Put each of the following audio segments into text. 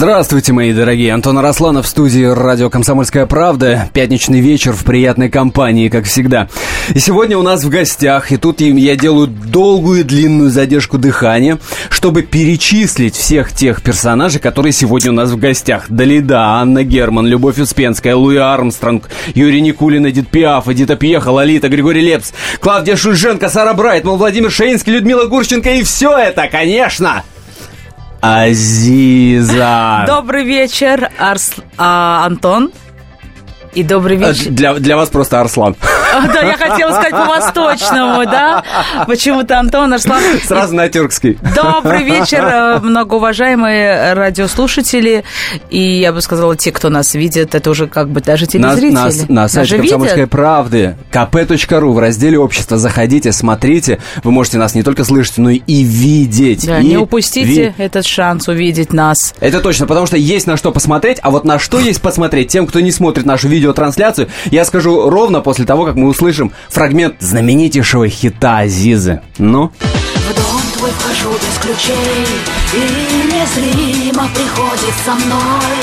Здравствуйте, мои дорогие. Антон Арасланов в студии радио «Комсомольская правда». Пятничный вечер в приятной компании, как всегда. И сегодня у нас в гостях, и тут я делаю долгую длинную задержку дыхания, чтобы перечислить всех тех персонажей, которые сегодня у нас в гостях. Далида, Анна Герман, Любовь Успенская, Луи Армстронг, Юрий Никулин, Эдит Пиаф, Эдита Пьеха, Лолита, Григорий Лепс, Клавдия Шульженко, Сара Брайтман, Владимир Шаинский, Людмила Гурченко. И все это, конечно, Азиза. Добрый вечер, Арс... а, Антон. И добрый вечер. Для, для вас просто Арслан. А, да, я хотела сказать по-восточному, да? Почему-то Антон Арслан. Сразу на тюркский. Добрый вечер, э, многоуважаемые радиослушатели. И я бы сказала, те, кто нас видит, это уже как бы даже телезрители. На, на, на сайте «Комсомольской правды» kp.ru в разделе «Общество». Заходите, смотрите. Вы можете нас не только слышать, но и видеть. Да, и не упустите ви... этот шанс увидеть нас. Это точно, потому что есть на что посмотреть, а вот на что есть посмотреть тем, кто не смотрит нашу видеотрансляцию, я скажу ровно после того, как мы услышим фрагмент знаменитейшего хита Азизы. Ну? В дом твой вхожу без ключей И незримо приходит со мной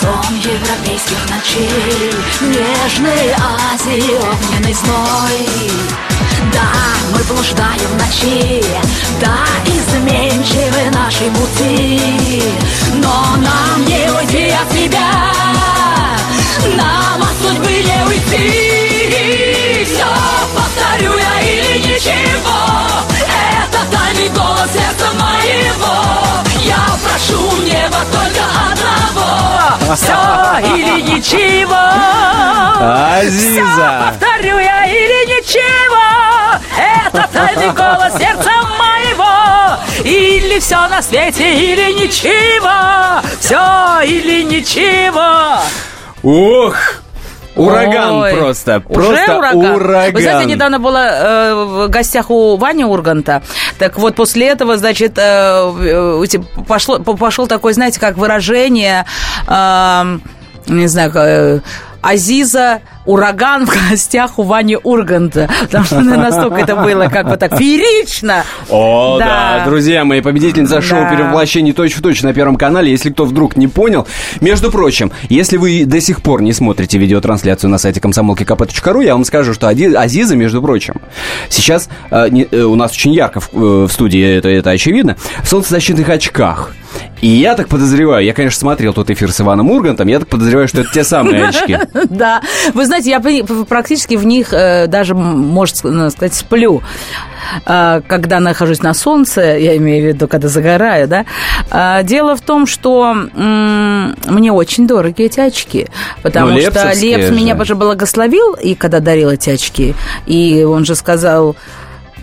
сон европейских ночей Нежный Азии огненный зной Да, мы блуждаем в ночи Да, изменчивы наши пути Но нам не уйти от тебя Нам от судьбы не уйти. Все повторю я или ничего. Это тайный голос сердца моего. Я прошу неба только одного. Все или ничего. Азиза. Все повторю я или ничего. Это тайный голос сердца моего. Или все на свете, или ничего. Все или ничего Ух! Ураган Ой, просто. Уже просто ураган. ураган. Вы знаете, недавно была э, в гостях у Вани Урганта. Так вот, после этого, значит, э, э, пошло, пошел такой, знаете, как выражение, э, не знаю, э, Азиза ураган в гостях у Вани Урганта. Потому что настолько это было как бы так феерично. О, да. да. Друзья мои, победительница шоу да. «Перевоплощение точь в точь» на Первом канале. Если кто вдруг не понял. Между прочим, если вы до сих пор не смотрите видеотрансляцию на сайте комсомолки комсомолки.кп.ру, я вам скажу, что Азиза, между прочим, сейчас э, не, э, у нас очень ярко в, э, в студии, это, это очевидно, в солнцезащитных очках. И я так подозреваю, я, конечно, смотрел тот эфир с Иваном Ургантом, я так подозреваю, что это те самые очки. Да. Вы знаете, я практически в них э, даже, можно сказать, сплю э, когда нахожусь на солнце, я имею в виду, когда загораю, да. А, дело в том, что мне очень дороги эти очки, потому ну, что Лепс меня же благословил, и когда дарил эти очки, и он же сказал,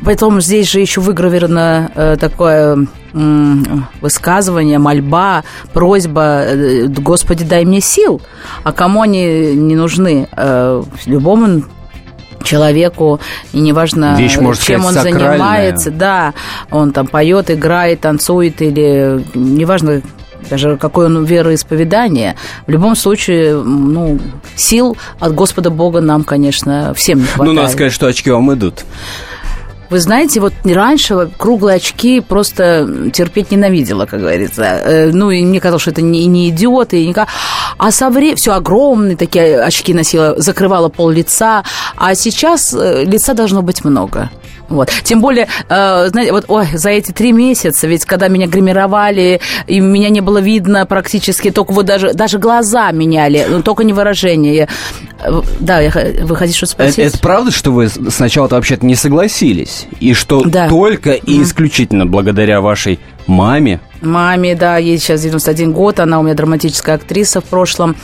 Потом здесь же еще выгравировано э, такое э, высказывание, мольба, просьба, э, Господи, дай мне сил. А кому они не нужны? Э, любому человеку, и неважно, Вещь, может чем сказать, он сакральная. занимается, да, он там поет, играет, танцует, или неважно, даже какое он вероисповедание, в любом случае, ну, сил от Господа Бога нам, конечно, всем не хватает. Ну, надо сказать, что очки вам идут. Вы знаете, вот раньше круглые очки просто терпеть ненавидела, как говорится. Ну, и мне казалось, что это не, не идиоты. Не... А со временем... Все огромные такие очки носила, закрывала пол лица. А сейчас лица должно быть много. Вот. Тем более, э, знаете, вот ой, за эти три месяца, ведь когда меня гримировали, и меня не было видно практически, только вот даже, даже глаза меняли, но только не выражение. Я, да, я, вы хотите что спросить? Это, это правда, что вы сначала-то вообще-то не согласились? И что да. только и исключительно благодаря вашей маме Маме, да, ей сейчас 91 год, она у меня драматическая актриса в прошлом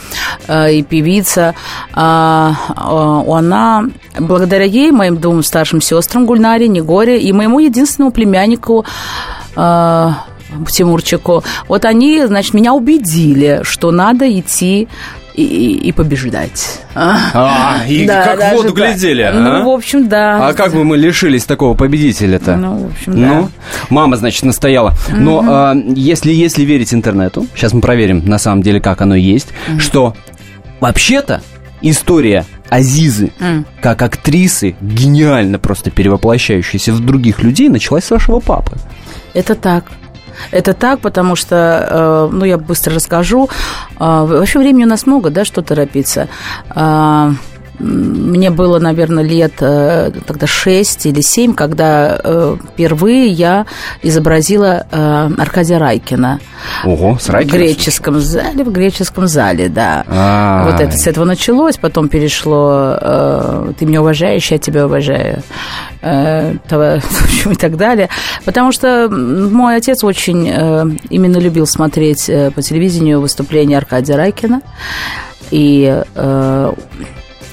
э, и певица. Э, э, она, благодаря ей, моим двум старшим сестрам Гульнаре, Негоре и моему единственному племяннику э, Тимурчику, вот они, значит, меня убедили, что надо идти и, и побеждать. А, и да, как в воду глядели, а? Ну, в общем, да. А как бы мы лишились такого победителя-то? Ну, в общем, да. Ну, мама, значит, настояла. Но угу. а, если, если верить интернету, сейчас мы проверим, на самом деле, как оно есть, угу. что вообще-то история Азизы М. как актрисы, гениально просто перевоплощающейся в других людей, началась с вашего папы. Это так. Это так, потому что, э, ну, я быстро расскажу. Э, вообще времени у нас много, да, что торопиться. Мне было, наверное, лет э, тогда 6 или 7, когда э, впервые я изобразила э, Аркадия Райкина. Ого, с В Райкиным? греческом зале, в греческом зале, да. А. Вот это с этого началось, потом перешло «Ты меня уважаешь, я тебя уважаю», в и так далее. Потому что мой отец очень именно любил смотреть по телевидению выступления Аркадия Райкина. И э,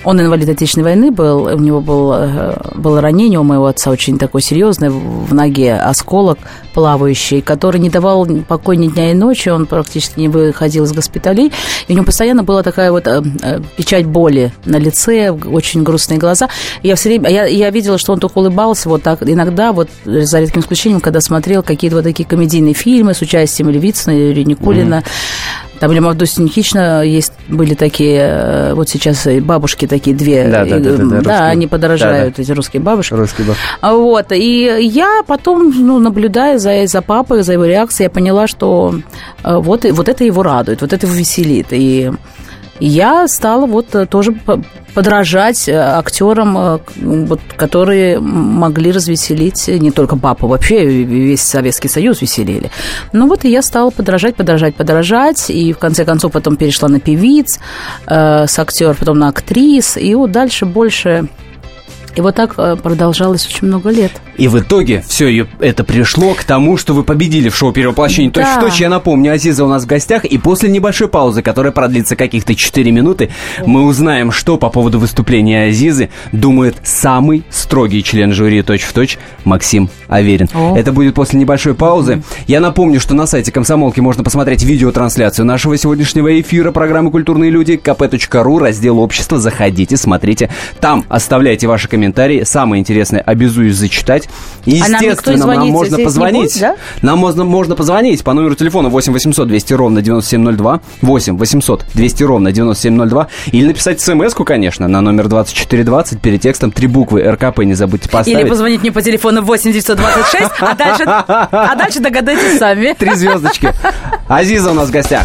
он инвалид Отечественной войны был, у него был, э, было ранение у моего отца очень такое серьезное в ноге, осколок плавающий, который не давал покоя ни дня и ночи, он практически не выходил из госпиталей, и у него постоянно была такая вот э, э, печать боли на лице, очень грустные глаза. Я все время, я, я видела, что он только улыбался вот так, иногда вот за редким исключением, когда смотрел какие-то вот такие комедийные фильмы с участием Левицына или Никулина, там или Мавдуси Никична есть, были такие, э, вот сейчас и бабушки такие две. Да, да, да, да, да, да, русские. они подорожают, эти русские бабушки. Русский был. А Вот, и я потом, ну, наблюдая за, за папой, за его реакцией, я поняла, что э, вот, вот это его радует, вот это его веселит. И я стала вот э, тоже по- подражать э, актерам, э, вот, которые могли развеселить не только папу, вообще весь Советский Союз веселили. Ну вот и я стала подражать, подражать, подражать, и в конце концов потом перешла на певиц, э, с актер, потом на актрис, и вот дальше больше... И вот так э, продолжалось очень много лет. И в итоге все это пришло к тому, что вы победили в шоу перевоплощения. Да. Точь-в-точь, я напомню, Азиза у нас в гостях. И после небольшой паузы, которая продлится каких-то 4 минуты, мы узнаем, что по поводу выступления Азизы думает самый строгий член жюри точь-в-точь Максим Аверин. О. Это будет после небольшой паузы. Я напомню, что на сайте Комсомолки можно посмотреть видеотрансляцию нашего сегодняшнего эфира программы «Культурные люди» kp.ru, раздел «Общество». Заходите, смотрите. Там оставляйте ваши комментарии. Самое интересное обязуюсь зачитать. И, А нам Естественно, нам можно позвонить. будет, да? Нам можно, можно позвонить по номеру телефона 8 800 200 ровно 9702, 8 800 200 ровно 9702, или написать смс-ку, конечно, на номер 2420, перед текстом три буквы РКП не забудьте поставить. Или позвонить мне по телефону 8926, а дальше, а дальше догадайтесь сами. Три звездочки. Азиза у нас в гостях.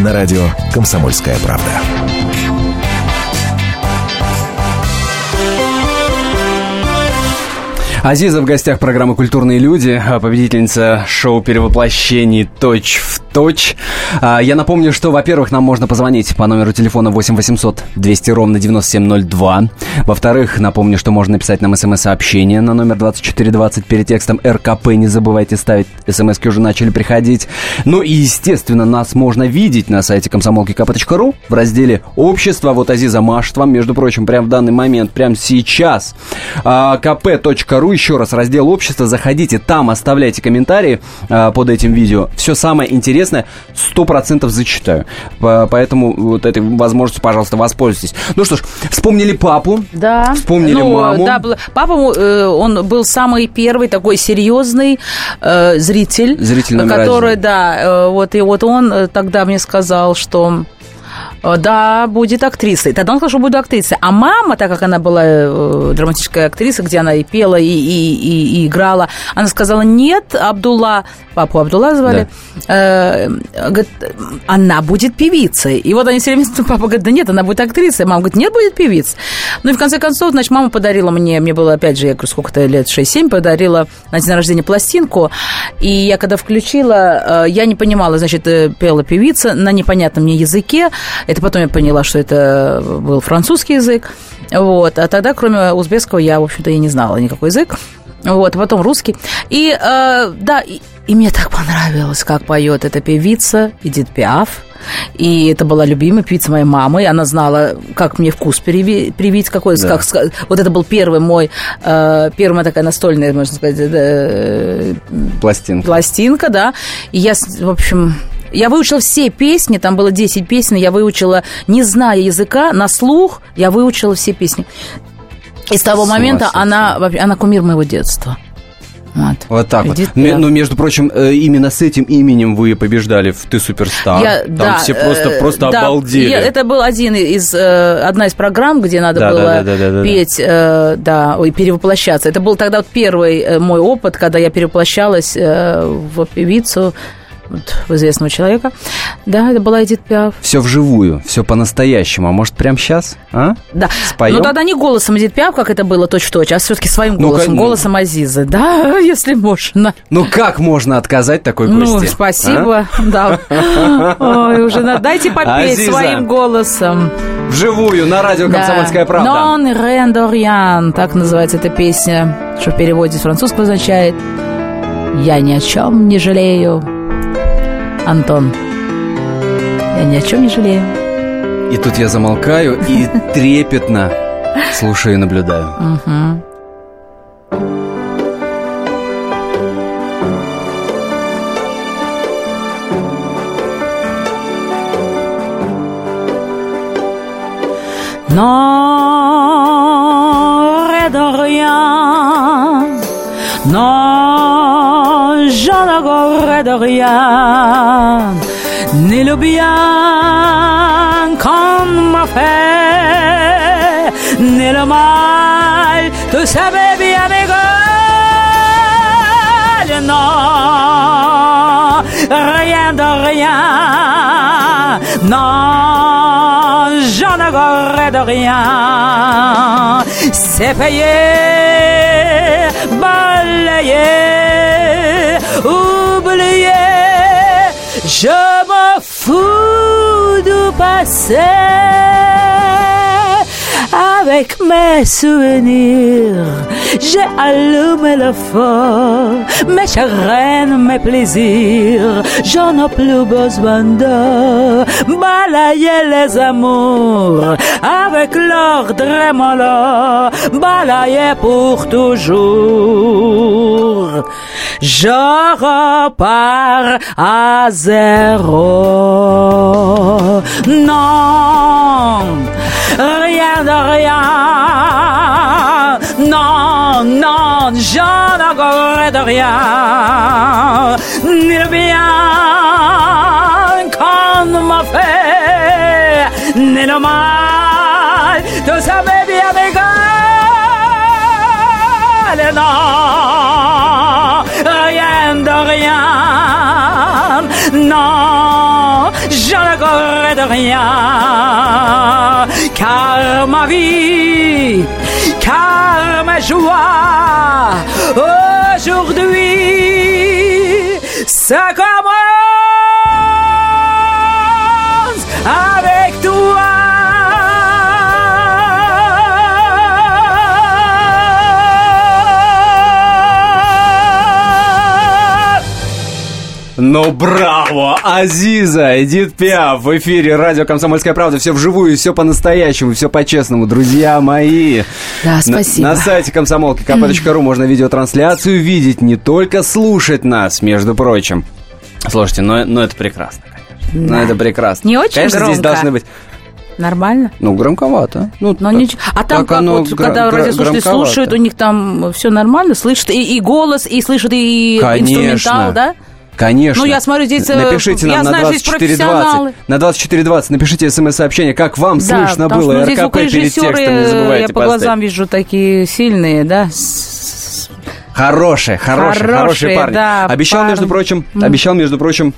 На радио «Комсомольская правда». Азиза в гостях программы «Культурные люди», а, победительница шоу перевоплощений «Точь в точь». А, Я напомню, что, во-первых, нам можно позвонить по номеру телефона 8 800 200 ровно 9702. Во-вторых, напомню, что можно написать нам смс-сообщение на номер 2420 перед текстом РКП. Не забывайте ставить, смс уже начали приходить. Ну и, естественно, нас можно видеть на сайте комсомолки в разделе «Общество». Вот Азиза машет вам, между прочим, прямо в данный момент, прямо сейчас. А, kp.ru, еще раз, раздел «Общество». Заходите, там оставляйте комментарии а, под этим видео. Все самое интересное 100% зачитаю. По- Поэтому вот этой возможностью, пожалуйста, воспользуйтесь. Ну что ж, вспомнили папу. Да. Вспомнили ну, маму. Да, папа, э, он был самый первый такой серьезный э, зритель. Зритель номер который, один. да, э, вот, и вот он тогда мне сказал, что да, будет актрисой. Тогда он сказал, что буду актрисой. А мама, так как она была э, драматическая актриса, где она и пела, и, и, и- и играла, она сказала, нет, Абдулла, папу Абдулла звали, э, говорит, она будет певицей. И вот они все время, папа говорит, да нет, она будет актрисой. Мама говорит, нет, будет певицей. Ну и в конце концов, значит, мама подарила мне, мне было, опять же, я говорю, сколько-то лет, 6-7, подарила на день рождения пластинку. И я когда включила, э, я не понимала, значит, э, пела певица на непонятном мне языке. Это потом я поняла, что это был французский язык. Вот. А тогда, кроме узбекского, я, в общем-то, и не знала никакой язык. Вот, а потом русский. И, э, да, и, и мне так понравилось, как поет эта певица Эдит Пиаф. И это была любимая певица моей мамы. И она знала, как мне вкус переви- привить, какой... Да. Как, вот это был первый мой... э, первая моя такая настольная, можно сказать, э, Пластинка. пластинка, да. И я, в общем... Я выучила все песни, там было 10 песен, я выучила, не зная языка, на слух, я выучила все песни. И с того момента она, она кумир моего детства. Вот. Вот так вот. Эдит Ме- Пиаф. Ну, между прочим, э, именно с этим именем вы побеждали в «Ты суперстар». Я- Там да, все просто, э, просто да, обалдели. я- это был один из, э, одна из программ, где надо Да, да, было да, да, да, да. петь, э, да, ой, перевоплощаться. Это был тогда вот первый мой опыт, когда я перевоплощалась в певицу, вот, в известного человека. Да, это была Эдит Пиаф. Все вживую, все по-настоящему. А может, прямо сейчас? А? Да. Споем? Ну, тогда не голосом Эдит Пиаф, как это было точь-в-точь, а все-таки своим Ну, голосом, кон- голосом Азизы. Да, если можно. Ну, как можно отказать такой Ну, гости? спасибо. Да. Ой, уже надо. Дайте попеть Азиза. своим голосом. А? Вживую, на радио «Комсомольская правда». Non rien. Так называется эта песня, что в переводе с французского означает «Я ни о чем не жалею». Антон, я ни о чем не жалею. И тут я замолкаю и трепетно слушаю и наблюдаю. Мгм. Non, rien de rien. j'en aurais de rien. Ni le bien con ma ni le mal tu sabevi amigo Non, rien de rien Non John rien. C'est payé balayé Je me fous du passé avec mes souvenirs. J'ai allumé le feu, mes chagrins, mes plaisirs. J'en ai plus besoin de balayer les amours avec l'ordre mollo, balayer pour toujours. Je repars à zéro. Non, de rien. Non, non, j'en aurai de rien. Ni le bien qu'on m'a fait, ni le mal, tout ça m'est bien égal. Non, rien de rien. Non, je ne de rien. Ma vie, car ma joie, aujourd'hui, ça Ну, браво! Азиза, Эдит Пиаф в эфире радио «Комсомольская правда». Все вживую, все по-настоящему, все по-честному. Друзья мои, Да, на, спасибо. на сайте комсомолки кп.ру можно видеотрансляцию видеть, не только слушать нас, между прочим. Слушайте, ну, ну это прекрасно, конечно. Ну, это прекрасно. Не очень Конечно, здесь громко. должны быть... Нормально? Ну, громковато. Ну, Но так- ничего. А там как вот, гра- когда гра- радиослушатели слушают, у них там все нормально, слышат и, и голос, и слышат и инструментал, да? Конечно. Ну, я смотрю, здесь, э, Напишите я нам знаю, на здесь 2420. профессионалы. На 2420 напишите смс-сообщение, как вам Да, слышно было. что, ну, здесь РКП перед текстом не забывайте я по поставить. глазам вижу, такие сильные, да? Хорошие, хорошие, Хорошие, хорошие парни. да, обещал, между парни. прочим, обещал, между прочим,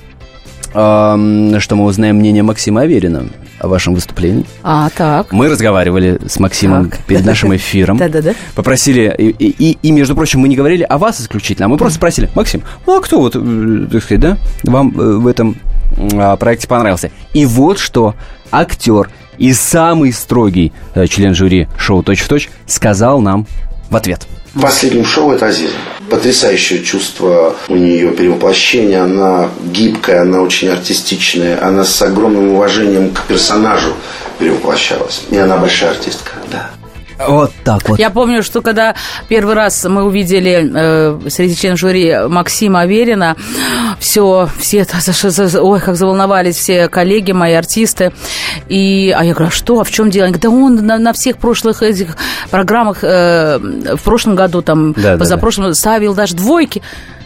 эм, что мы узнаем мнение Максима Аверина о вашем выступлении. А, так. Мы разговаривали с Максимом Так. перед нашим эфиром. Да-да-да. Попросили, и, и- и, между прочим, мы не говорили о вас исключительно, а мы просто спросили, Максим, ну а кто вот, э, так сказать, да, вам э, в этом э, проекте понравился? И вот что актер и самый строгий э, член жюри шоу «Точь в точь» сказал нам в ответ. Последним шоу это Азиза. Потрясающее чувство у нее перевоплощения. Она гибкая, она очень артистичная, она с огромным уважением к персонажу перевоплощалась. И она большая артистка, да. Вот так вот. Я помню, что когда первый раз мы увидели э, среди членов жюри Максима Аверина, все, все, ой, как заволновались все коллеги, мои артисты. И, а я говорю, а что, а в чем дело? Они говорят, да он на, на всех прошлых этих программах э, в прошлом году, там, Да, да, позапрошлом, ставил даже двойки.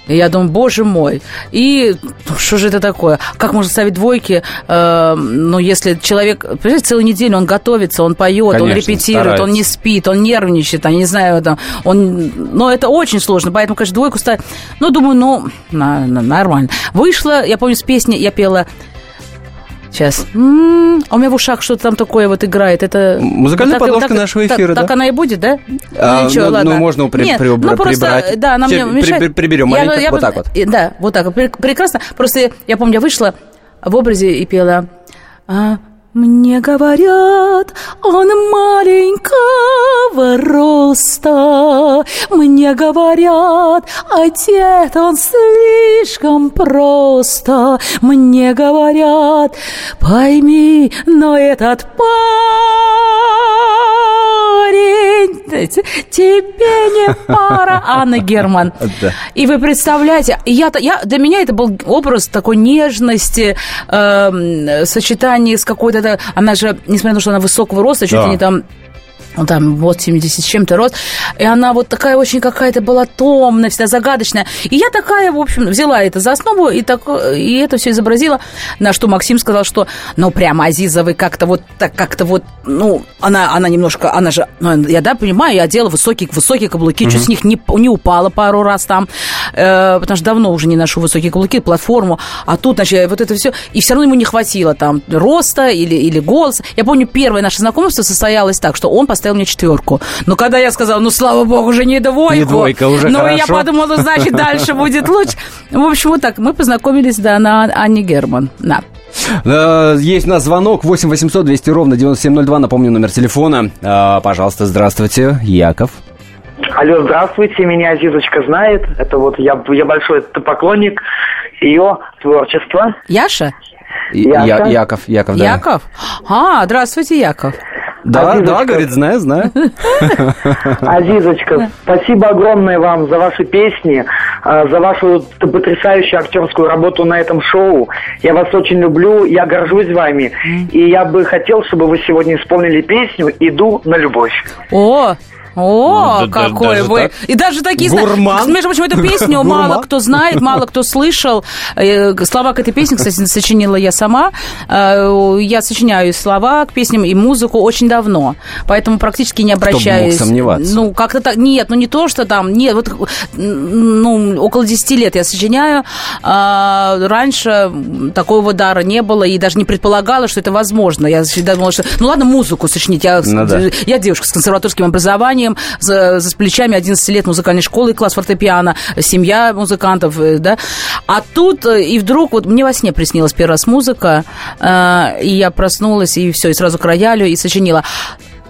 И я думаю, боже мой. И ну, что же это такое? Как можно ставить двойки, э, ну, если человек, понимаете, целую неделю он готовится, он поет, он репетирует, он не спит, он нервничает, я не знаю, там, он, но это очень сложно, поэтому, конечно, двойку ставить, ну, думаю, ну, на- на- нормально. Вышла, я помню, с песни я пела Сейчас. М, А у меня в ушах что-то там такое вот играет. Это Музыкальная так- подложка так- нашего так- эфира, Так, да? она и будет, да? А, ничего, ну, ладно. ну, можно при- Нет, приубра- ну, просто, прибрать. Да, она Че, мне при- мешает. при- приберем Я- маленько, я вот бы- так вот. Да, вот так вот. Прекрасно. Просто я помню, я вышла в образе и пела... а, мне говорят, он маленького роста. Мне говорят, одет он слишком просто. Мне говорят, пойми, но этот парень тебе не пара. Анна Герман. Да. И вы представляете, я, я, для меня это был образ такой нежности, эм, сочетание с какой-то... это- Она же, несмотря на то, что она высокого роста, чуть Да. ли не там там, вот 70 с чем-то рост, и она вот такая очень какая-то была томная, вся загадочная. И я такая, в общем, взяла это за основу и, так, и это все изобразила, на что Максим сказал, что, ну, прямо Азиза, вы как-то вот, так как-то вот, ну, она, она немножко, она же, ну, я, да, понимаю, я одела высокие, высокие каблуки, чуть с них не, не упала пару раз там, э, потому что давно уже не ношу высокие каблуки, платформу, а тут, значит, вот это все, и все равно ему не хватило там роста или, или голоса. Я помню, первое наше знакомство состоялось так, что он поставил мне четверку. Но когда я сказала, ну, слава богу, уже не двойку. Не двойка, уже Ну, я хорошо. подумала, ну, значит, дальше будет лучше. В общем, вот так. Мы познакомились, да, на Анне Герман. Да. Э, Есть у нас звонок 8 800 200 ровно 9702. Напомню номер телефона. А, Пожалуйста, здравствуйте, Яков. Алло, здравствуйте, меня Азизочка знает. Это вот я, я большой поклонник ее творчества. Яша? Я- Яков. Яков, Яков, да. Яков? А, здравствуйте, Яков. Да, Азизочка. да, говорит, знаю, знаю. Азизочка, спасибо огромное вам за ваши песни, а, за вашу потрясающую актерскую работу на этом шоу. Я вас очень люблю, я горжусь вами. И я бы хотел, чтобы вы сегодня исполнили песню «Иду на любовь». О, о, Ну, да- какой вы. так? И даже такие... Гурман. Между прочим, эту песню мало кто знает, мало кто слышал. Э, Слова к этой песне, кстати, сочинила я сама. Э, Я сочиняю и слова к песням, и музыку очень давно. Поэтому практически не бы мог обращаюсь. сомневаться? Ну, как-то так... Нет, ну не то, что там... Нет, вот ну, около 10 лет я сочиняю. А, раньше такого дара не было, и даже не предполагала, что это возможно. Я всегда думала, что... Ну, ладно, музыку сочинить. Я, Ну да. я девушка с консерваторским образованием, за, за плечами 11 лет музыкальной школы, класс фортепиано, семья музыкантов, э, да. А тут э, и вдруг, вот мне во сне приснилась первый раз музыка, э, и я проснулась, и все, и сразу к роялю, и сочинила.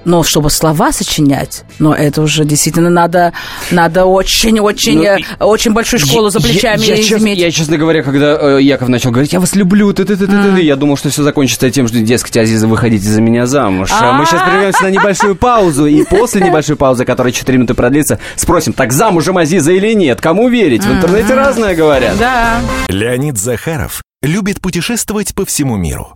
Но чтобы слова сочинять, но это уже действительно надо, надо очень-очень, Ну, э, очень большую школу за Я- плечами я, честно, иметь. я, честно говоря, когда э, Яков начал говорить, я вас люблю, ты, ты, ты, ты, А. ты, я думал, что все закончится тем, что, дескать, Азиза, выходите за меня замуж. А Мы сейчас А. прервемся на небольшую паузу, и после небольшой паузы, которая 4 минуты продлится, спросим, так замужем Азиза или нет? Кому верить? В интернете разное говорят. Да. Леонид Захаров любит путешествовать по всему миру.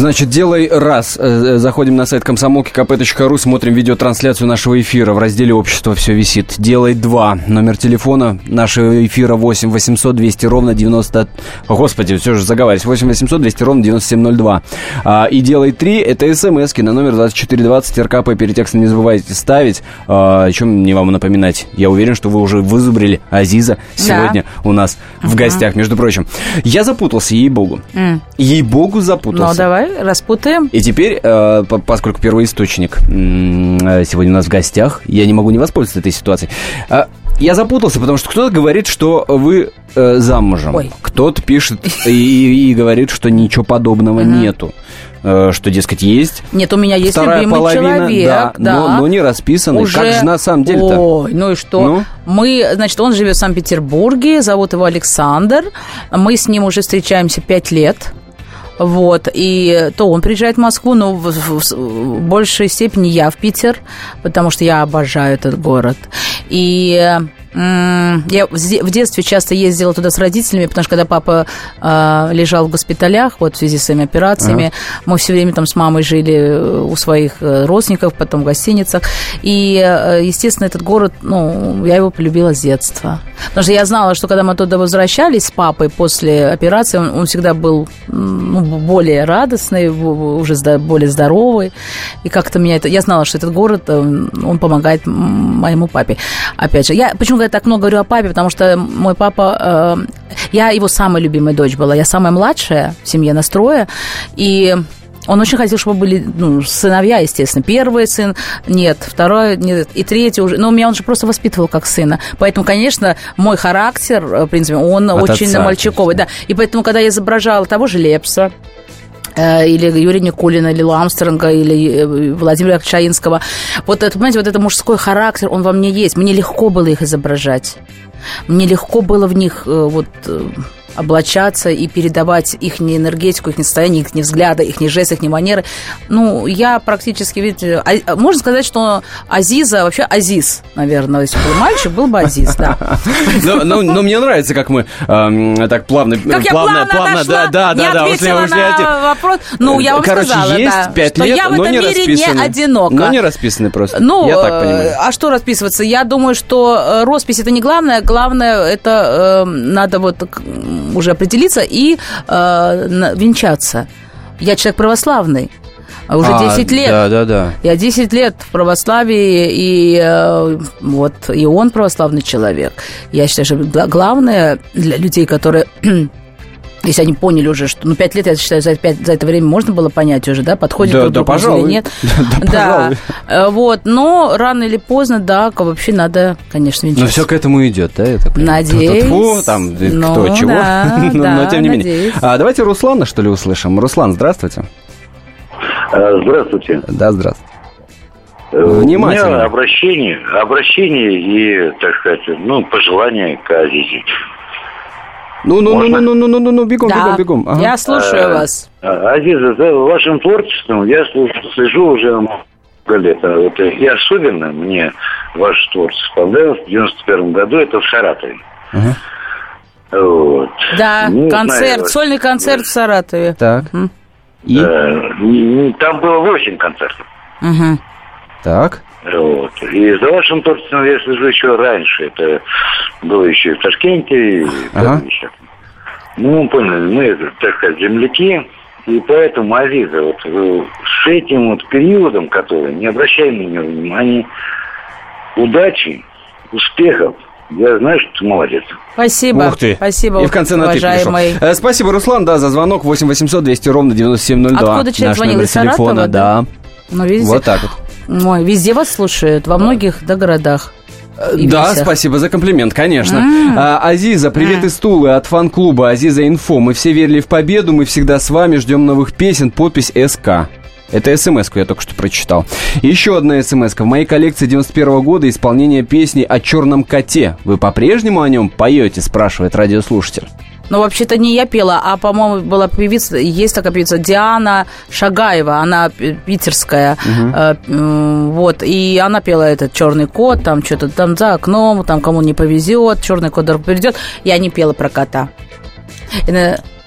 Значит, делай раз. Э, Заходим на сайт комсомолки kp.ру, смотрим видеотрансляцию нашего эфира. В разделе «Общество» все висит. Делай два. Номер телефона нашего эфира 8 800 200 ровно 90... О, Господи, все же заговариваюсь. 8 800 200 ровно 9702. А, и делай три. Это смски на номер 2420 РКП. Перед текстом не забывайте ставить. А, о чем мне вам напоминать? Я уверен, что вы уже вызубрили Азиза сегодня у нас в гостях, между прочим. Я запутался, ей-богу. Ей-богу запутался. Ну, давай, распутаем. И теперь, э, по- поскольку первоисточник э, сегодня у нас в гостях, я не могу не воспользоваться этой ситуацией. А, Я запутался, потому что кто-то говорит, что вы э, замужем. Ой. Кто-то пишет и, и говорит, что ничего подобного нету. Э, что, дескать, есть. Нет, у меня есть Вторая любимый половина, человек, да, да. Но, но не расписанный. Уже... Как же на самом деле-то? Ой, ну и что? Ну? Мы, значит, он живет в Санкт-Петербурге, зовут его Александр. Мы с ним уже встречаемся пять лет. Вот, и то он приезжает в Москву, но в, в- в большей степени я в Питер, потому что я обожаю этот город. И я в детстве часто ездила туда с родителями, потому что когда папа э, лежал в госпиталях, вот в связи с своими операциями, мы все время там с мамой жили э, у своих э, родственников, потом в гостиницах. И, э, естественно, этот город, ну, я его полюбила с детства. Потому что я знала, что когда мы туда возвращались с папой после операции, он, он всегда был ну, более радостный, уже более здоровый. И как-то меня это... Я знала, что этот город, он помогает моему папе. Опять же, я почему я так много говорю о папе, потому что мой папа... э, я его самая любимая дочь была. Я самая младшая в семье настроя. И он очень хотел, чтобы были ну, сыновья, естественно. Первый сын нет, второй нет, и третий уже. Но меня он же просто воспитывал как сына. Поэтому, конечно, мой характер, э, в принципе, он От очень отца, мальчиковый. Да. И поэтому, когда я изображала того же Лепса, или Юрия Никулина, или Ламстронга, или э, Владимира Чаинского. Вот это, понимаете, вот это мужской характер, он во мне есть. Мне легко было их изображать. Мне легко было в них э, вот э, облачаться и передавать их энергетику, их состояние, их взгляды, их жесты, их манеры. Ну, я практически, видите, а- можно сказать, что Азиза, вообще Азиз, наверное, если бы был мальчик, был бы Азиз, да. Но, но- но мне нравится, как мы эм, так плавно, плавно, плавно, да, да, не да, да, ушли, вопрос. Ну, я вам сказала, есть да, что я в этом не мире не одинока. Но не расписаны просто. Ну, Я так э, понимаю. а что расписываться? Я думаю, что э, роспись это не главное. Главное, это э, надо вот уже определиться и э, венчаться. Я человек православный. а Уже А, 10 лет. Да, да, да. Я 10 лет в православии, и э, вот и он православный человек. Я считаю, что гла- главное для людей, которые если они поняли уже, что, ну, пять лет, я считаю, за, пять- за это время можно было понять уже, да, подходит Да, друг да, другу пожалуй. или нет. Да, пожалуй. Э, вот, но рано или поздно, да, вообще надо, конечно, Но венчаться. все к этому идет, да, я так понимаю? Надеюсь. Там Ну, кто чего. да, но, да, но тем не менее. надеюсь. А, давайте Руслана, что ли, услышим. Руслан, здравствуйте. Э, Здравствуйте. Да, здравствуйте. Э, У Внимательно. меня обращение, обращение и, так сказать, ну, пожелание к Азизе. Ну, ну, ну, Можно? ну, ну, ну, ну, ну, бегом, Да, бегом, бегом. Ага. я слушаю Э, вас. А, Азиза, за вашим творчеством я слежу- слежу уже много лет. А вот, э, и особенно мне ваше творчество понравилось в 91 году, это в Саратове. Ага. Вот. Да, Ну, концерт, знаю, сольный концерт в Саратове. Так. И? э, Там было 8 концертов. Мгм. Так. Вот. И за вашим творчеством я слежу еще раньше. Это было еще и в Ташкенте. И Ага. еще. Ну, поняли, мы, так сказать, земляки. И поэтому, Азиза, вот с этим вот периодом, который, не обращай на него внимания, удачи, успехов. Я знаю, что ты молодец. Спасибо. Ух ты. Спасибо, И в конце на ты уважаемый. пришел. Э, Спасибо, Руслан, да, за звонок. 8 800 200 ровно 9702. Откуда человек Наш звонил? номер Из Саратова, телефона, да? да. Ну, видите, Вот так вот. Ой, везде вас слушают, во многих да, городах. и Да, весях. спасибо за комплимент, конечно. А, Азиза, привет М. из Тулы от фан-клуба Азиза Инфо. Мы все верили в победу, мы всегда с вами, ждем новых песен, подпись СК. Это смс я только что прочитал. Еще одна смс -ка. В моей коллекции 91 года исполнение песни о черном коте. Вы по-прежнему о нем поете, спрашивает радиослушатель. Ну, вообще-то не я пела, а, по-моему, была певица, есть такая певица Диана Шагаева, она пи- питерская, э, м, вот, и она пела этот черный кот, там что-то там за окном, там кому не повезет, черный кот дорогу придет, я не пела про кота.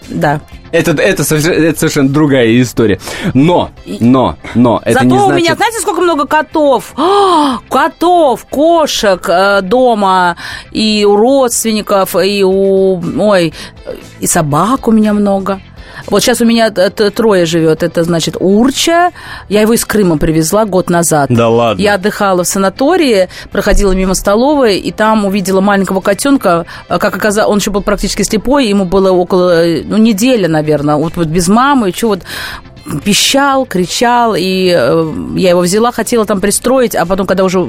Да. Это, это, совершенно, это совершенно другая история. Но, но, но, это Зато не у значит... меня, знаете, сколько много котов? А, котов, кошек э, дома, и у родственников, и у... Ой, и собак у меня много. Вот сейчас у меня трое живет. Это, значит, Урча. Я его из Крыма привезла год назад. Да ладно? Я отдыхала в санатории, проходила мимо столовой, и там увидела маленького котенка. А, Как оказалось, он еще был практически слепой, ему было около, э, ну, недели, наверное, вот, вот без мамы, что вот пищал, кричал, и э, я его взяла, хотела там пристроить, а потом, когда уже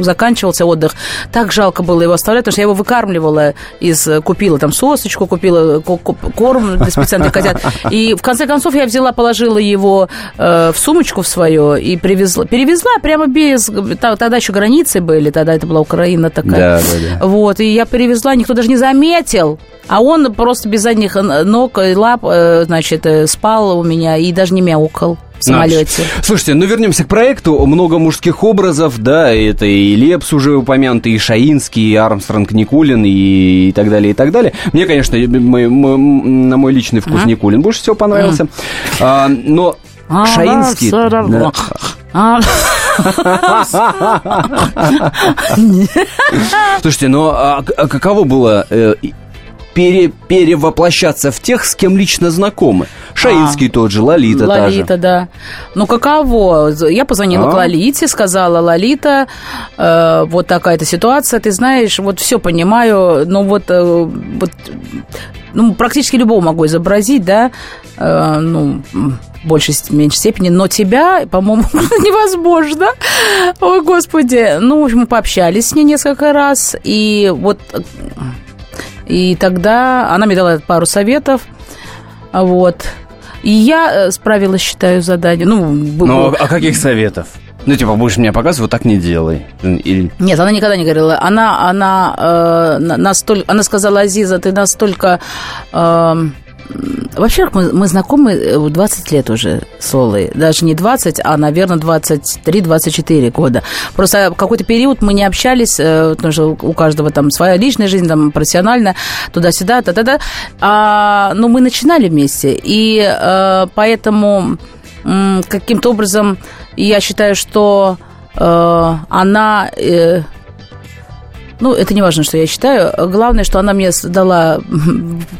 заканчивался отдых, так жалко было его оставлять, потому что я его выкармливала из, купила там сосочку, купила ко- корм для специальных котят, и в конце концов я взяла, положила его э, в сумочку в свою и привезла, перевезла прямо без, тогда еще границы были, тогда это была Украина такая. Да, да, да. Вот, и я перевезла, никто даже не заметил. А он просто без задних ног и лап, э, значит, э, спал у меня и даже не мяукал в самолете. Слушайте, ну вернемся к проекту. Много мужских образов, да, это и Лепс уже упомянутый, и Шаинский, и Армстронг Никулин, и, и так далее, и так далее. Мне, конечно, мой- мой- на мой личный вкус Никулин больше всего понравился. А, но А, Шаинский... всё равно. А, Слушайте, ну а, а каково было э, пере- перевоплощаться в тех, с кем лично знакомы? Шаинский тот же, Лолита, та же. Лолита, да. Ну, каково? Я позвонила А? к Лолите, сказала, Лолита, э, вот такая-то ситуация, ты знаешь, вот все понимаю, но вот, э, вот ну, практически любого могу изобразить, да, э, ну, большей, меньшей степени, но тебя, по-моему, невозможно. Ой, господи. Ну, в общем, мы пообщались с ней несколько раз, и вот... И тогда она мне дала пару советов, вот. И я э, справилась, считаю, задание. Ну, Ну, а каких советов? Ну, типа, будешь меня показывать, вот так не делай. Или... Нет, она никогда не говорила. Она, она, э, на- настолько, она сказала, Азиза, ты настолько... э, Вообще, мы, мы знакомы э, 20 лет уже с Олой. Даже не 20, а, наверное, 23-24 года. Просто какой-то период мы не общались, э, потому что у каждого там своя личная жизнь, там профессиональная, туда-сюда, та-та-та. А, но мы начинали вместе. И э, поэтому каким-то образом я считаю, что э, она... э, ну, это не важно, что я считаю. Главное, что она мне дала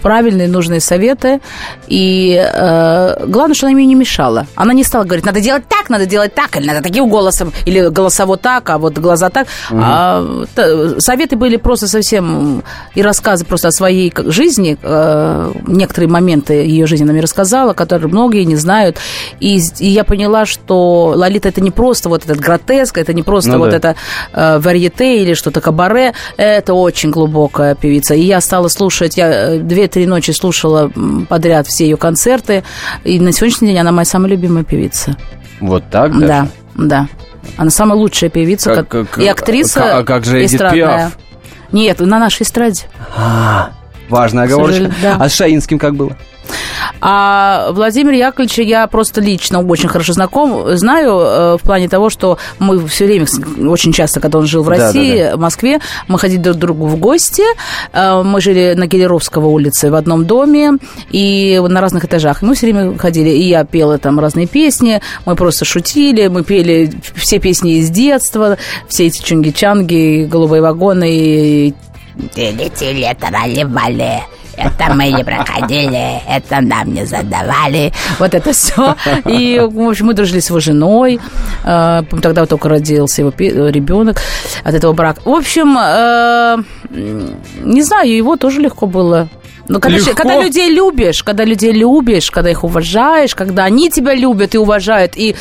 правильные, нужные советы. И э, главное, что она мне не мешала. Она не стала говорить, надо делать так, надо делать так, или надо таким голосом, или голосово так, а вот глаза так. А, та- советы были просто совсем... И рассказы просто о своей жизни. э, некоторые моменты ее жизни она мне рассказала, которые многие не знают. И, и я поняла, что Лолита это не просто вот этот гротеск, это не просто Ну вот да. это э, варьете или что-то кабаре. Это очень глубокая певица. И я стала слушать, я э, две-три ночи слушала подряд все ее концерты. И на сегодняшний день она моя самая любимая певица. Вот так даже? Да, да. Она самая лучшая певица Как- как- и актриса а- а как же Эдит. Пиаф? Нет, на нашей эстраде. Важная оговорочка. да. А с Шаинским как было? А Владимир Яковлевича я просто лично очень хорошо знаком, знаю э, в плане того, что мы все время, очень часто, когда он жил в Да, России, да, в Москве, мы ходили друг к другу в гости. Э, Мы жили на Гелеровского улице в одном доме и на разных этажах. Мы все время ходили, и я пела там разные песни, мы просто шутили, мы пели все песни из детства, все эти чунги-чанги, голубые вагоны, и Летели, трали-вали. Это мы не проходили, это нам не задавали. вот это все. И, в общем, мы дружили с его женой. Э, Тогда только родился его ребенок от этого брака. В общем, э, не знаю, его тоже легко было. Но когда, Легко? когда людей любишь, когда людей любишь, когда их уважаешь, когда они тебя любят и уважают, и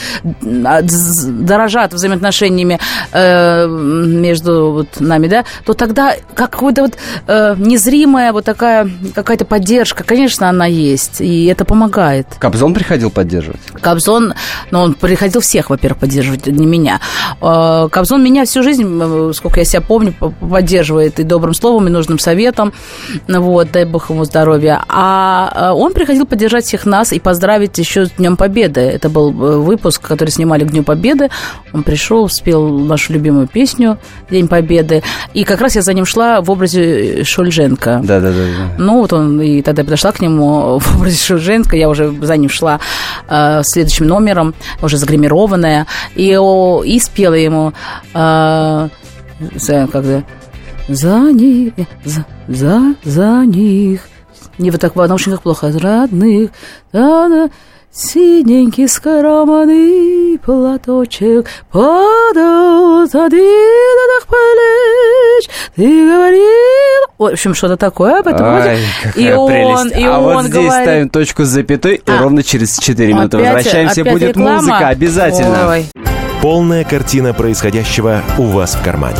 а, дорожат взаимоотношениями э, между вот нами, да, то тогда какая-то вот э, незримая вот такая какая-то поддержка, конечно, она есть, и это помогает. Кобзон приходил поддерживать? Кобзон, ну, он приходил всех, во-первых, поддерживать, не меня. Э, Кобзон меня всю жизнь, э, сколько я себя помню, поддерживает и добрым словом, и нужным советом. Ну Вот, дай бог крепкого ему здоровья. А э, он приходил поддержать всех нас и поздравить еще с Днем Победы. Это был э, выпуск, который снимали к Дню Победы. Он пришел, спел нашу любимую песню День Победы. И как раз я за ним шла в образе Шульженко. Да, да, да. Ну, вот он, и тогда я подошла к нему в образе Шульженко, я уже за ним шла э, следующим номером, уже загримированная, и, о, и спела ему, э, за, как за, них, за, за, за них. Не вот так в наушниках плохо, родных, да, да, Синенький скороманный платочек падал за дедах плеч. Ты говорил... В общем, что-то такое. Поэтому Ай, и какая он, прелесть. и а он вот здесь говорит... ставим точку с запятой, и А. ровно через 4 минуты Опять- возвращаемся. опять Будет реклама? музыка, обязательно. Ой. Полная картина происходящего у вас в кармане.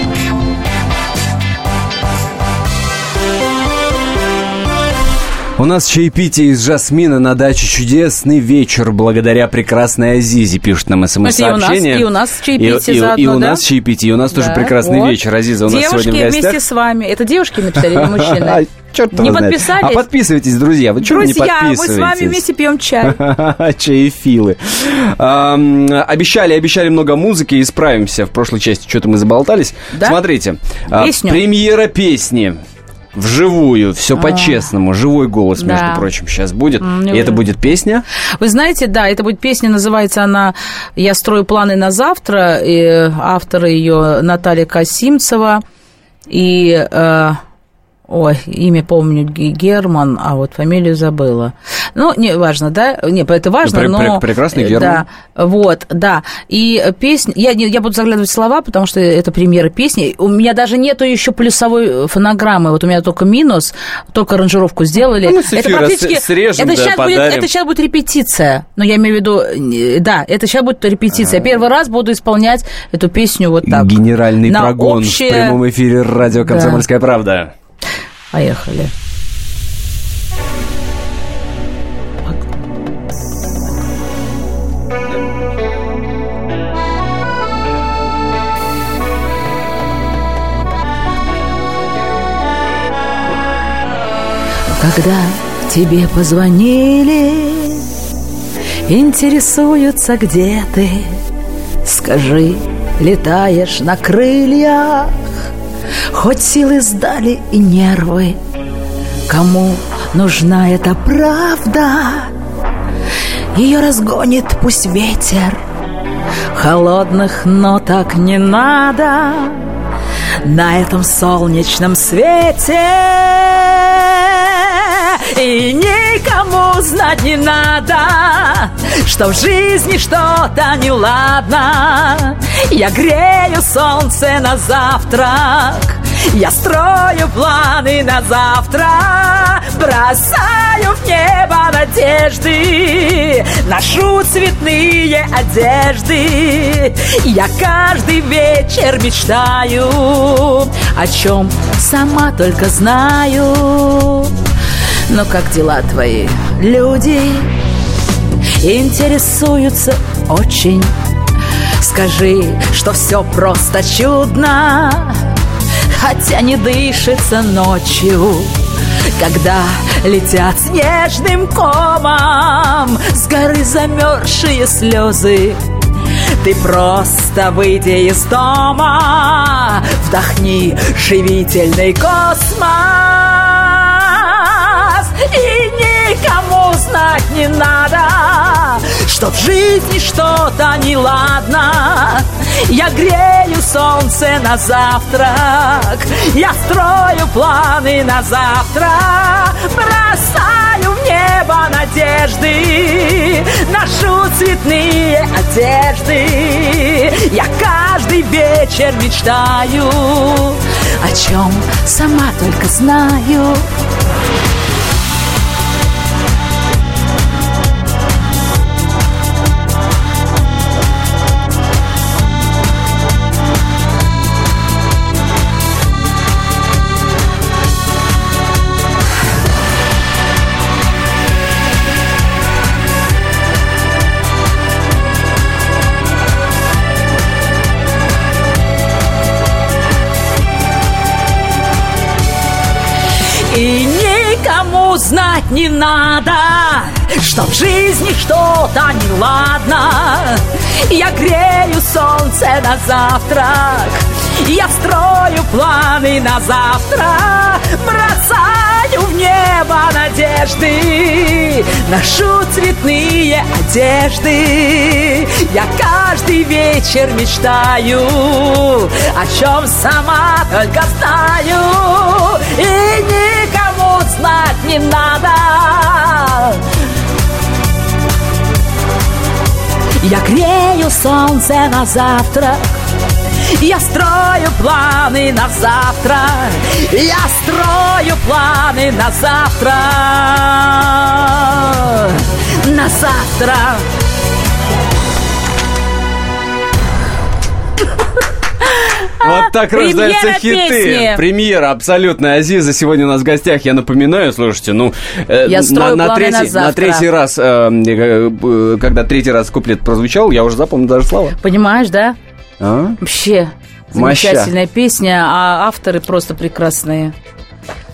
У нас чаепитие из Жасмина на даче чудесный вечер благодаря прекрасной Азизе, пишет нам смс-сообщение. и у нас чаепитие и, и- заодно, и у да? нас чаепитие, и у нас тоже Да, прекрасный вот. вечер. Азиза у нас Девушки сегодня в гостях. вместе с вами. Это девушки написали или мужчины? Черт Не знает. подписались? А подписывайтесь, друзья. Вы чего не Друзья, мы подписываетесь? с вами вместе пьем чай. Чаефилы. Обещали, обещали много музыки, исправимся. В прошлой части что-то мы заболтались. Смотрите, а, Песню? премьера песни. Вживую, все по-честному, живой голос, между Да. прочим, сейчас будет. И это будет песня. Вы знаете, да, это будет песня, называется она «Я строю планы на завтра», и автор ее Наталья Касимцева, и, э, ой, имя помню, Ге- Герман, а вот фамилию забыла. Ну, не важно, да? Не, это важно, Пре- но... пре- прекрасный э, Герман. Да, вот, да. И песня... Я, не- я буду заглядывать слова, потому что это премьера песни. У меня даже нету еще плюсовой фонограммы. Вот у меня только минус, только аранжировку сделали. Ну, эфира с- срежем, это да, сейчас будет, подарим. это сейчас будет репетиция. Но я имею в виду, да, это сейчас будет репетиция. Первый раз буду исполнять эту песню вот так. Генеральный прогон общее- в прямом эфире радио Да. «Комсомольская правда». Поехали. Когда тебе позвонили, интересуются, где ты, скажи, летаешь на крыльях, хоть силы сдали и нервы, кому нужна эта правда, ее разгонит пусть ветер, холодных ноток не надо. На этом солнечном свете. И никому знать не надо, что в жизни что-то неладно. Я грею солнце на завтрак, я строю планы на завтра, бросаю в небо надежды, ношу цветные одежды. Я каждый вечер мечтаю, о чем сама только знаю. Но как дела твои, люди? Интересуются очень. Скажи, что все просто чудно, хотя не дышится ночью. Когда летят снежным комом с горы замерзшие слезы, ты просто выйди из дома, вдохни живительный космос. И никому знать не надо, что в жизни что-то неладно. Я грею солнце на завтрак, я строю планы на завтра, бросаю в небо надежды Ношу цветные одежды. Я каждый вечер мечтаю О чем сама только знаю знать не надо, что в жизни что-то неладно. Я грею солнце на завтрак, я строю планы на завтра, бросаю в небо надежды, ношу цветные одежды. Я каждый вечер мечтаю, о чем сама только знаю, и никому знать не надо. Я грею солнце на завтрак Я строю планы на завтра. Я строю планы на завтра. На завтра Вот так рождаются хиты. Премьера абсолютно. Азиза сегодня у нас в гостях. Я напоминаю, слушайте, ну... э, Я на, на, планы на третий, на завтра. третий раз, э, э, когда третий раз куплет прозвучал, я уже запомнил даже слова. Понимаешь, да? А? Вообще Моща. замечательная песня, а авторы просто прекрасные.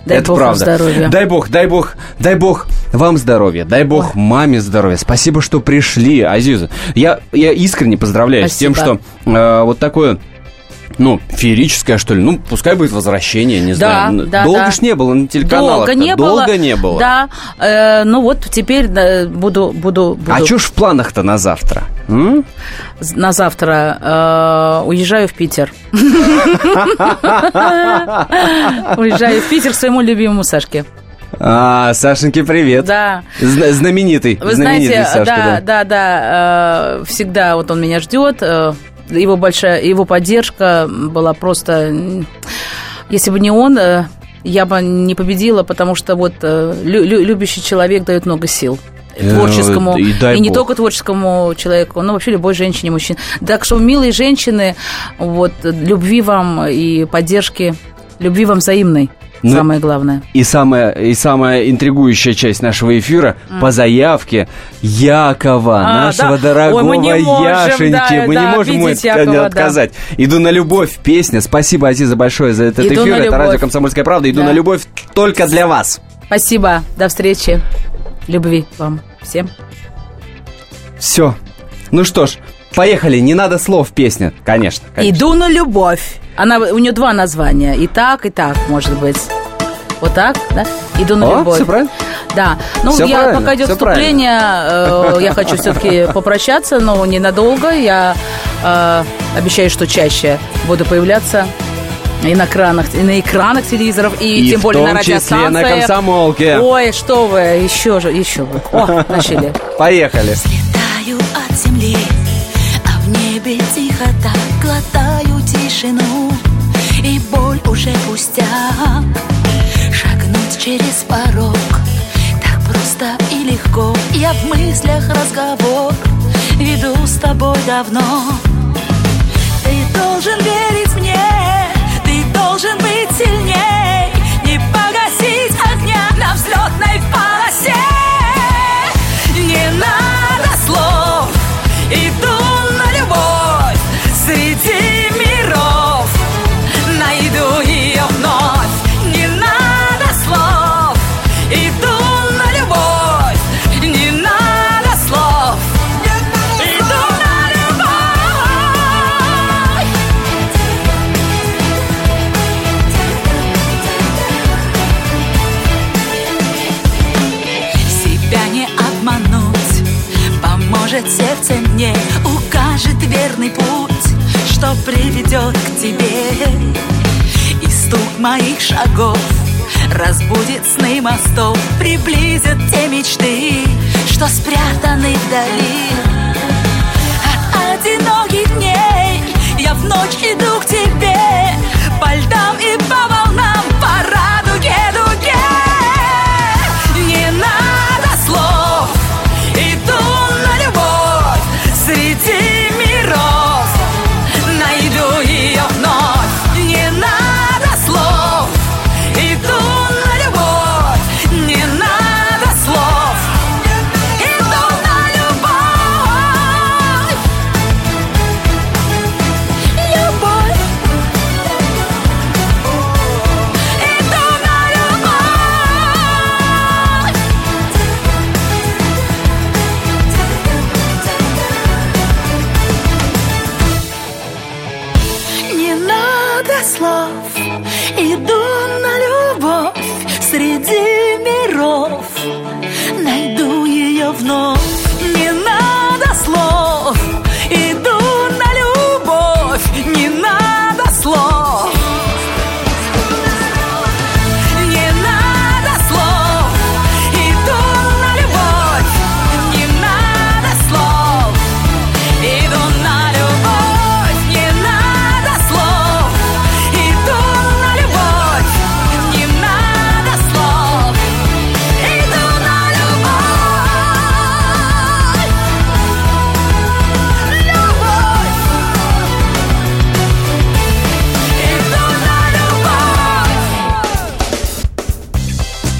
Дай Это бог правда. здоровья. Дай бог, дай бог, дай бог вам здоровья, дай бог маме здоровья. Спасибо, что пришли, Азиза. Я, я искренне поздравляю с тем, что Спасибо. э, вот такое ну, феерическое, что ли. Ну, пускай будет возвращение, не Да, знаю. да, Долго да. ж не было на телеканалах. Долго не было. Долго не было. Да. Э, ну вот теперь да, буду, буду, буду А что ж в планах-то на завтра? М? на завтра э, уезжаю в Питер. Уезжаю в Питер к своему любимому Сашке. А, Сашеньке привет. Да. Зна- знаменитый. Вы знаменитый знаете, Сашка, да, да, да, э, всегда вот он меня ждет. э, его большая, его поддержка была просто, если бы не он, э, я бы не победила, потому что вот э, лю- лю- любящий человек дает много сил Э, творческому и дай не бог. только творческому человеку, но вообще любой женщине, мужчине. Так что, милые женщины, вот любви вам и поддержки, любви вам взаимной, Ну, самое главное. И самая, и самая интригующая часть нашего эфира по заявке Якова, А, нашего да. дорогого Ой, мы не можем, Яшеньки. да, мы не да, можем ему Якова, да. отказать. Иду на любовь песня. Спасибо, Азиза, большое за этот Иду эфир. Это радио Комсомольская правда. Иду Да. на любовь только для вас. Спасибо, до встречи, любви вам всем. Все. Ну что ж, поехали. Не надо слов песня. Конечно, конечно. Иду на любовь. Она, у нее два названия. И так, и так, может быть. Вот так, да? Иду на О, любовь. всё правильно. Да. Ну, Всё я, пока идет вступление, э, я хочу все-таки попрощаться, но ненадолго. Я э, обещаю, что чаще буду появляться и на экранах, и на экранах телевизоров, и, И тем более на радиостанциях. на «Комсомолке». Ой, что вы, еще же, еще бы. О, начали. Поехали. Летаю от земли, в небе тихо так глотаю тишину И боль уже пустяк. Шагнуть через порог Так просто и легко. Я в мыслях разговор Веду с тобой давно. Ты должен верить мне Ты должен быть сильней приведет к тебе. И стук моих шагов Разбудит сны мостов Приблизит те мечты Что спрятаны вдали. От одиноких дней Я в ночь иду к тебе. По льдам и по волнам По радуге